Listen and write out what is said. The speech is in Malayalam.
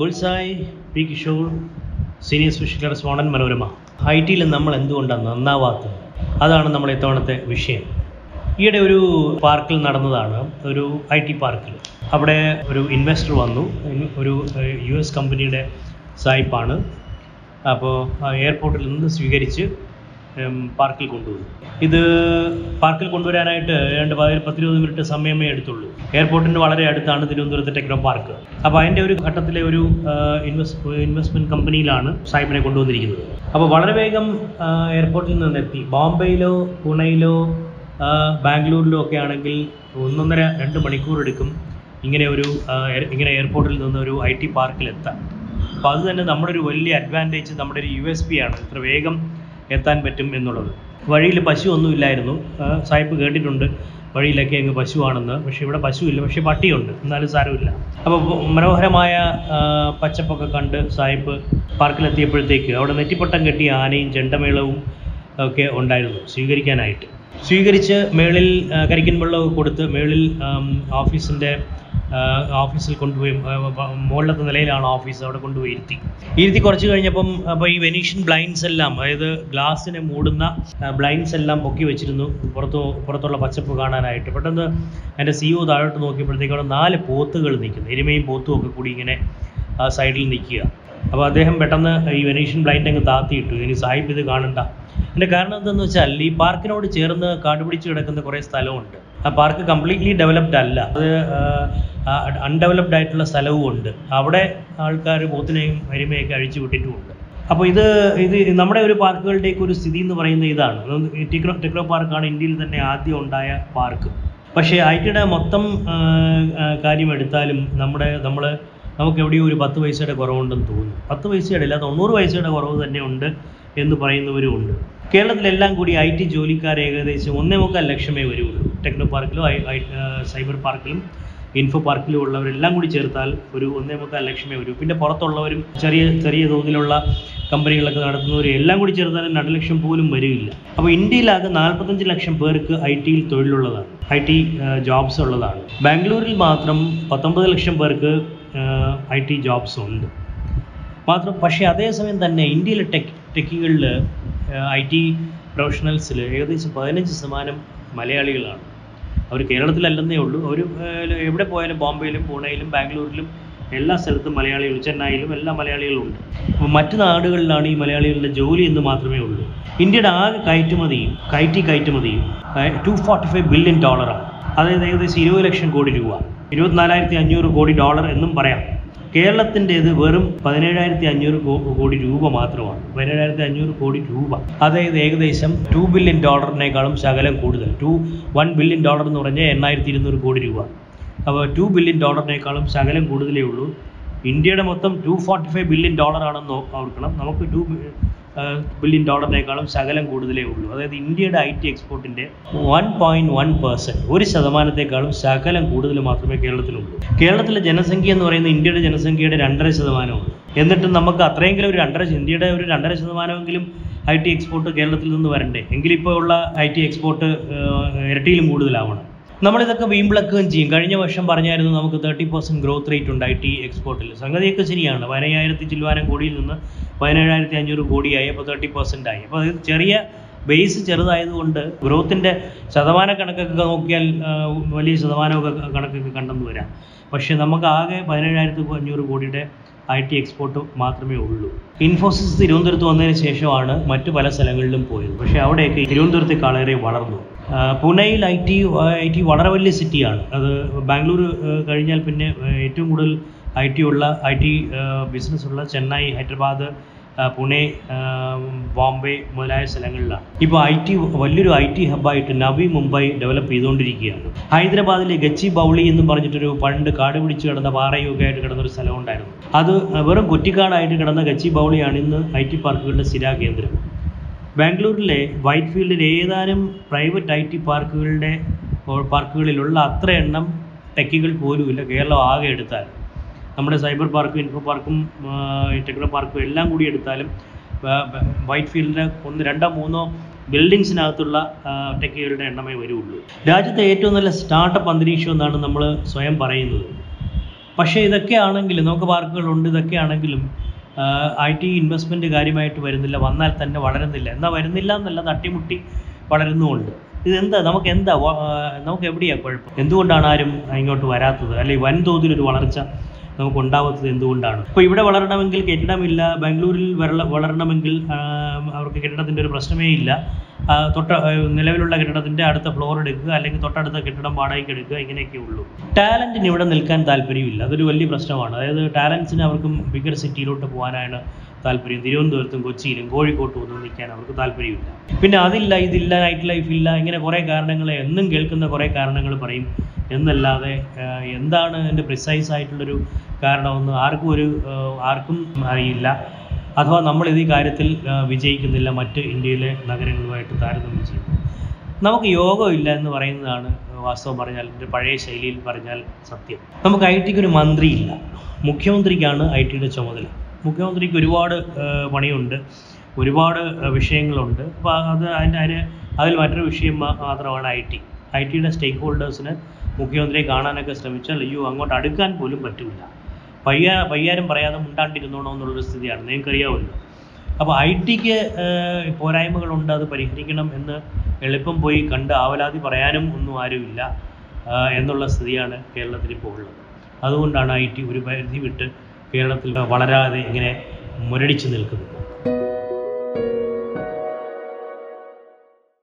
Bullseye P Kishore senior special correspondent Manorama. I ടിയിൽ നമ്മൾ എന്തുകൊണ്ടാണ് നന്നാവാത്തത്? അതാണ് നമ്മൾ ഇത്തവണത്തെ വിഷയം. ഈയിടെ ഒരു പാർക്കിൽ നടന്നതാണ് ഒരു ഐ ടി പാർക്കിൽ. അവിടെ ഒരു ഇൻവെസ്റ്റർ വന്നു ഒരു യു എസ് കമ്പനിയുടെ സായിപ്പാണ്. അപ്പോൾ എയർപോർട്ടിൽ നിന്ന് സ്വീകരിച്ച് പാർക്കിൽ കൊണ്ടുവന്നു. ഇത് പാർക്കിൽ കൊണ്ടുവരാനായിട്ട് ഏതാണ്ട് പതി- പത്തിരുപത് മിനിറ്റ് സമയമേ എടുത്തുള്ളൂ. എയർപോർട്ടിന് വളരെ അടുത്താണ് തിരുവനന്തപുരത്തെ ടെക്നോ പാർക്ക്. അപ്പോൾ അതിന്റെ ഒരു ഘട്ടത്തിലെ ഒരു ഇൻവെസ്റ്റ് ഇൻവെസ്റ്റ്മെന്റ് കമ്പനിയിലാണ് സാഹിബിനെ കൊണ്ടുവന്നിരിക്കുന്നത്. അപ്പോൾ വളരെ വേഗം എയർപോർട്ടിൽ നിന്ന് നിന്നെത്തി. ബോംബെയിലോ പൂനെയിലോ ബാംഗ്ലൂരിലോ ഒക്കെ ആണെങ്കിൽ ഒന്നൊന്നര രണ്ട് മണിക്കൂർ എടുക്കും ഇങ്ങനെ ഒരു ഇങ്ങനെ എയർപോർട്ടിൽ നിന്ന് ഒരു ഐ ടി പാർക്കിൽ എത്താൻ അപ്പോൾ അത് തന്നെ നമ്മുടെ ഒരു വലിയ അഡ്വാന്റേജ് നമ്മുടെ ഒരു യു എസ് പി ആണ്. ഇത്ര വേഗം എത്താൻ പറ്റും എന്നുള്ളത്. വഴിയിൽ പശു ഒന്നുമില്ലായിരുന്നു. സായിപ്പ് കേട്ടിട്ടുണ്ട്. വഴിയിലൊക്കെ അങ്ങ് പശുവാണെന്ന്. പക്ഷേ ഇവിടെ പശുവില്ല പക്ഷേ പട്ടിയുണ്ട്. എന്നാലും സാരമില്ല. അപ്പോൾ മനോഹരമായ പച്ചപ്പൊക്കെ കണ്ട് സായിപ്പ് പാർക്കിലെത്തിയപ്പോഴത്തേക്ക് അവിടെ നെറ്റിപ്പട്ടം കെട്ടിയ ആനയും ചെണ്ടമേളവും ഒക്കെ ഉണ്ടായിരുന്നു സ്വീകരിക്കാനായിട്ട്. സ്വീകരിച്ച് മേളിൽ കരിക്കൻ വെള്ളമൊക്കെ കൊടുത്ത് മേളിൽ ഓഫീസിന്റെ ഓഫീസിൽ കൊണ്ടുപോയി മുകളിലത്തെ നിലയിലാണ് ഓഫീസ് അവിടെ കൊണ്ടുപോയി ഇരുത്തി. ഇരുത്തി കുറച്ച് കഴിഞ്ഞപ്പം അപ്പോൾ ഈ വെനീഷ്യൻ ബ്ലൈൻഡ്സ് എല്ലാം അതായത് ഗ്ലാസ്സിനെ മൂടുന്ന ബ്ലൈൻഡ്സ് എല്ലാം പൊക്കി വെച്ചിരുന്നു. പുറത്തു പുറത്തുള്ള പച്ചപ്പ് കാണാനായിട്ട്. പെട്ടെന്ന് എന്റെ സി ഒ താഴോട്ട് നോക്കിയപ്പോഴത്തേക്കും അവിടെ നാല് പോത്തുകൾ നിൽക്കുന്നു. എരുമയും പോത്തും ഒക്കെ കൂടി ഇങ്ങനെ സൈഡിൽ നിൽക്കുക. അപ്പോൾ അദ്ദേഹം പെട്ടെന്ന് ഈ വെനീഷ്യൻ ബ്ലൈൻഡ് അങ്ങ് താത്തിയിട്ടു. ഇനി സാഹിബ് ഇത് കാണണ്ട. അതിന്റെ കാരണം എന്താണെന്ന് വെച്ചാൽ ഈ പാർക്കിനോട് ചേർന്ന് കാടുപിടിച്ച് കിടക്കുന്ന കുറേ സ്ഥലമുണ്ട്. ആ പാർക്ക് കംപ്ലീറ്റ്ലി ഡെവലപ്ഡ് അല്ല. അത് അൺഡെവലപ്ഡ് ആയിട്ടുള്ള സ്ഥലവും ഉണ്ട്. അവിടെ ആൾക്കാർ പോത്തിനെയും എരുമയൊക്കെ അഴിച്ചു വിട്ടിട്ടുമുണ്ട്. അപ്പോൾ ഇത് ഇത് നമ്മുടെ ഒരു പാർക്കുകളുടെയൊക്കെ ഒരു സ്ഥിതി എന്ന് പറയുന്നത് ഇതാണ്. ടിക്രോ ടെക്നോ ടെക്നോ പാർക്കാണ് ഇന്ത്യയിൽ തന്നെ ആദ്യം ഉണ്ടായ പാർക്ക്. പക്ഷേ ഐ ടിയുടെ മൊത്തം ആ, ആ, കാര്യം എടുത്താലും നമ്മുടെ നമ്മൾ നമുക്ക് എവിടെയോ ഒരു പത്ത് പൈസയുടെ കുറവുണ്ടെന്ന് തോന്നുന്നു. പത്ത് പൈസയുടെ അല്ല തൊണ്ണൂറ് പൈസയുടെ കുറവ് തന്നെ ഉണ്ട് എന്ന് പറയുന്നവരും ഉണ്ട്. കേരളത്തിലെല്ലാം കൂടി ഐ ടി ജോലിക്കാർ ഏകദേശം ഒന്നേ മുക്കാൽ ലക്ഷമേ വരുള്ളൂ. ടെക്നോ പാർക്കിലും സൈബർ പാർക്കിലും ഇൻഫോ പാർക്കിലും ഉള്ളവരെല്ലാം കൂടി ചേർത്താൽ ഒരു ഒന്നേ മുക്കാൽ ലക്ഷമേ വരൂ. പിന്നെ പുറത്തുള്ളവരും ചെറിയ ചെറിയ തോതിലുള്ള കമ്പനികളൊക്കെ നടത്തുന്നവരും എല്ലാം കൂടി ചേർത്താലും രണ്ട് ലക്ഷം പോലും വരില്ല അപ്പോൾ ഇന്ത്യയിലാകെ നാൽപ്പത്തഞ്ച് ലക്ഷം പേർക്ക് ഐ ടിയിൽ തൊഴിലുള്ളതാണ്. ഐ ടി ജോബ്സ് ഉള്ളതാണ്. ബാംഗ്ലൂരിൽ മാത്രം പത്തൊമ്പത് ലക്ഷം പേർക്ക് ഐ ടി ജോബ്സ് ഉണ്ട്. മാത്രം പക്ഷേ അതേസമയം തന്നെ ഇന്ത്യയിലെ ടെക് ടെക്കികളിൽ ഐ ടി പ്രൊഫഷണൽസിൽ ഏകദേശം പതിനഞ്ച് ശതമാനം മലയാളികളാണ്. അവർ കേരളത്തിലല്ലെന്നേ ഉള്ളൂ. അവർ എവിടെ പോയാലും ബോംബെയിലും പൂണെയിലും ബാംഗ്ലൂരിലും എല്ലാ സ്ഥലത്തും മലയാളികൾ ചെന്നൈയിലും എല്ലാ മലയാളികളുണ്ട്. അപ്പോൾ മറ്റു നാടുകളിലാണ് ഈ മലയാളികളുടെ ജോലി എന്ന് മാത്രമേ ഉള്ളൂ. ഇന്ത്യയുടെ ആകെ കയറ്റുമതിയും കയറ്റി കയറ്റുമതിയും ടു ഫോർട്ടി ഫൈവ് ബില്യൺ ഡോളറാണ് അതായത് ഏകദേശം ഇരുപത് ലക്ഷം കോടി രൂപ. ഇരുപത്തിനാലായിരത്തി അഞ്ഞൂറ് കോടി ഡോളർ എന്നും പറയാം. കേരളത്തിന്റേത് വെറും പതിനേഴായിരത്തി അഞ്ഞൂറ് കോടി രൂപ മാത്രമാണ്. പതിനേഴായിരത്തി അഞ്ഞൂറ് കോടി രൂപ. അതായത് ഏകദേശം ടു ബില്യൺ ഡോളറിനേക്കാളും ശകലം കൂടുതൽ. ടു വൺ ബില്യൺ ഡോളർ എന്ന് പറഞ്ഞാൽ എണ്ണായിരത്തി ഇരുന്നൂറ് കോടി രൂപ. അപ്പോൾ ടു ബില്യൺ ഡോളറിനേക്കാളും ശകലം കൂടുതലേ ഉള്ളൂ. ഇന്ത്യയുടെ മൊത്തം ടു ഫോർട്ടി ഫൈവ് ബില്യൺ ഡോളറാണെന്ന് ഓർക്കണം. നമുക്ക് ടു ബില്യൺ ഡോളറിനേക്കാളും ശകലം കൂടുതലേ ഉള്ളൂ. അതായത് ഇന്ത്യയുടെ ഐ ടി എക്സ്പോർട്ടിന്റെ വൺ പോയിന്റ് വൺ പെർസെന്റ് ഒരു ശതമാനത്തെക്കാളും ശകലം കൂടുതൽ മാത്രമേ കേരളത്തിലുള്ളൂ. കേരളത്തിലെ ജനസംഖ്യ എന്ന് പറയുന്നത് ഇന്ത്യയുടെ ജനസംഖ്യയുടെ രണ്ടര ശതമാനമാണ്. എന്നിട്ടും നമുക്ക് അത്രയെങ്കിലും ഒരു രണ്ടര ഇന്ത്യയുടെ ഒരു രണ്ടര ശതമാനമെങ്കിലും ഐ ടി എക്സ്പോർട്ട് കേരളത്തിൽ നിന്ന് വരണ്ടേ? എങ്കിലിപ്പോൾ ഉള്ള ഐ ടി എക്സ്പോർട്ട് ഇരട്ടിയിലും കൂടുതലാവണം. നമ്മളിതൊക്കെ വീമ്പിളക്കുകയും ചെയ്യും. കഴിഞ്ഞ വർഷം പറഞ്ഞായിരുന്നു നമുക്ക് തേർട്ടി പെർസെന്റ് ഗ്രോത്ത് റേറ്റ് ഉണ്ടായി ടി എക്സ്പോർട്ടിൽ സംഗതിയൊക്കെ ശരിയാണ്. പതിനയ്യായിരത്തി ചില്ലുവാനം കോടിയിൽ നിന്ന് പതിനേഴായിരത്തി അഞ്ഞൂറ് കോടിയായി. അപ്പോൾ തേർട്ടി പെർസെന്റ് ആയി. അപ്പോൾ അത് ചെറിയ ബേസ് ചെറുതായതുകൊണ്ട് ഗ്രോത്തിന്റെ ശതമാന കണക്കൊക്കെ നോക്കിയാൽ വലിയ ശതമാനമൊക്കെ കണക്കൊക്കെ കണ്ടെന്ന് വരാം. പക്ഷേ നമുക്ക് ആകെ പതിനേഴായിരത്തി അഞ്ഞൂറ് കോടിയുടെ ഐ ടി എക്സ്പോർട്ട് മാത്രമേ ഉള്ളൂ. ഇൻഫോസിസ് തിരുവനന്തപുരത്ത് വന്നതിന് ശേഷമാണ് മറ്റു പല സ്ഥലങ്ങളിലും പോയത്. പക്ഷേ അവിടെയൊക്കെ തിരുവനന്തപുരത്തേക്കാളേറെ വളർന്നു. പൂനെയിൽ ഐ ടി ഐ ടി വളരെ വലിയ സിറ്റിയാണ്. അത് ബാംഗ്ലൂർ കഴിഞ്ഞാൽ പിന്നെ ഏറ്റവും കൂടുതൽ ഐ ടി ഉള്ള ഐ ടി ബിസിനസ് ഉള്ള ചെന്നൈ ഹൈദരാബാദ് പൂനെ ബോംബെ മുതലായ സ്ഥലങ്ങളിലാണ്. ഇപ്പോൾ ഐ ടി വലിയൊരു ഐ ടി ഹബ്ബായിട്ട് നവി മുംബൈ ഡെവലപ്പ് ചെയ്തുകൊണ്ടിരിക്കുകയാണ്. ഹൈദരാബാദിലെ ഗച്ചി ബൗളി എന്ന് പറഞ്ഞിട്ടൊരു പണ്ട് കാട് പിടിച്ച് കിടന്ന പാറയൊക്കെ ആയിട്ട് കിടന്നൊരു സ്ഥലം ഉണ്ടായിരുന്നു അത് വെറും കുറ്റിക്കാടായിട്ട് കിടന്ന ഗച്ചി ബൗളിയാണ് ഇന്ന് ഐ ടി പാർക്കുകളുടെ സ്ഥിരാ കേന്ദ്രം ബാംഗ്ലൂരിലെ വൈറ്റ് ഫീൽഡിൽ ഏതാനും പ്രൈവറ്റ് ഐ ടി പാർക്കുകളുടെ പാർക്കുകളിലുള്ള അത്ര എണ്ണം ടെക്കികൾ പോലുമില്ല കേരളം ആകെ എടുത്താൽ. നമ്മുടെ സൈബർ പാർക്കും ഇൻഫോ പാർക്കും ടെക്നോ പാർക്കും എല്ലാം കൂടി എടുത്താലും വൈറ്റ് ഫീൽഡിലെ ഒന്ന് രണ്ടോ മൂന്നോ ബിൽഡിങ്സിനകത്തുള്ള ടെക്കികളുടെ എണ്ണമേ വരുള്ളൂ. രാജ്യത്തെ ഏറ്റവും നല്ല സ്റ്റാർട്ടപ്പ് അന്തരീക്ഷം എന്നാണ് നമ്മൾ സ്വയം പറയുന്നത്. പക്ഷേ ഇതൊക്കെ ആണെങ്കിലും നമുക്ക് പാർക്കുകളുണ്ട് ഇതൊക്കെ ആണെങ്കിലും ഐ ടി ഇൻവെസ്റ്റ്മെന്റ് കാര്യമായിട്ട് വരുന്നില്ല വന്നാൽ തന്നെ വളരുന്നില്ല. എന്നാൽ വരുന്നില്ല എന്നല്ല തട്ടിമുട്ടി വളരുന്നുമുണ്ട്. ഇതെന്താ? നമുക്ക് എന്താ നമുക്ക് എവിടെയാണ് കുഴപ്പം? എന്തുകൊണ്ടാണ് ആരും ഇങ്ങോട്ട് വരാത്തത്? അല്ലെങ്കിൽ വൻതോതിലൊരു വളർച്ച നമുക്ക് ഉണ്ടാവാത്തത് എന്തുകൊണ്ടാണ്? ഇപ്പോൾ ഇവിടെ വളരണമെങ്കിൽ കെട്ടിടമില്ല ബാംഗ്ലൂരിൽ വള വളരണമെങ്കിൽ അവർക്ക് കെട്ടിടത്തിന്റെ ഒരു പ്രശ്നമേ ഇല്ല. തൊട്ട നിലവിലുള്ള കെട്ടിടത്തിന്റെ അടുത്ത ഫ്ലോർ എടുക്കുക അല്ലെങ്കിൽ തൊട്ടടുത്ത കെട്ടിടം വാടകയ്ക്ക് എടുക്കുക ഇങ്ങനെയൊക്കെ ഉള്ളൂ. ടാലന്റിന് ഇവിടെ നിൽക്കാൻ താല്പര്യമില്ല. അതൊരു വലിയ പ്രശ്നമാണ്. അതായത് ടാലൻസിന് അവർക്കും ബിഗർ സിറ്റിയിലോട്ട് പോകാനാണ് താല്പര്യം. തിരുവനന്തപുരത്തും കൊച്ചിയിലും കോഴിക്കോട്ടും ഒന്നും നിൽക്കാൻ അവർക്ക് താല്പര്യമില്ല. പിന്നെ അതില്ല ഇതില്ല നൈറ്റ് ലൈഫ് ഇല്ല ഇങ്ങനെ കുറേ കാരണങ്ങൾ എന്നും കേൾക്കുന്ന കുറേ കാരണങ്ങൾ പറയും. എന്നല്ലാതെ എന്താണ് എന്റെ പ്രിസൈസ് ആയിട്ടുള്ളൊരു കാരണമെന്ന് ആർക്കും ഒരു ആർക്കും അറിയില്ല. അഥവാ നമ്മൾ ഈ കാര്യത്തിൽ വിജയിക്കുന്നില്ല മറ്റ് ഇന്ത്യയിലെ നഗരങ്ങളുമായിട്ട് താരതമ്യം ചെയ്യുമ്പോൾ നമുക്ക് യോഗമില്ല എന്ന് പറയുന്നതാണ് വാസ്തവം പറഞ്ഞാൽ എന്റെ പഴയ ശൈലിയിൽ പറഞ്ഞാൽ സത്യം. നമുക്ക് ഐ ടിക്ക് ഒരു മന്ത്രിയില്ല മുഖ്യമന്ത്രിക്കാണ് ഐ ടിയുടെ ചുമതല. മുഖ്യമന്ത്രിക്ക് ഒരുപാട് പണിയുണ്ട് ഒരുപാട് വിഷയങ്ങളുണ്ട്. അപ്പോൾ അത് അതിന്റെ അതിന് അതിൽ മറ്റൊരു വിഷയം മാത്രമാണ് ഐ ടി. ഐ ടിയുടെ സ്റ്റേക്ക് ഹോൾഡേഴ്സിന് മുഖ്യമന്ത്രിയെ കാണാനൊക്കെ ശ്രമിച്ചാൽ അയ്യോ അങ്ങോട്ട് അടുക്കാൻ പോലും പറ്റില്ല. പയ്യ പയ്യാരും പറയാതെ മുണ്ടാണ്ടിരുന്നോണോ എന്നുള്ളൊരു സ്ഥിതിയാണ്. നിങ്ങൾക്കറിയാമല്ലോ അപ്പോൾ ഐ ടിക്ക് പോരായ്മകളുണ്ട് അത് പരിഹരിക്കണം എന്ന് എളുപ്പം പോയി കണ്ട് ആവലാതി പറയാനും ഒന്നും ആരുമില്ല എന്നുള്ള സ്ഥിതിയാണ് കേരളത്തിൽ ഇപ്പോൾ ഉള്ളത്. അതുകൊണ്ടാണ് ഐ ടി ഒരു പരിധി വിട്ട് കേരളത്തിൽ വളരാതെ ഇങ്ങനെ മുരടിച്ച് നിൽക്കുന്നത്.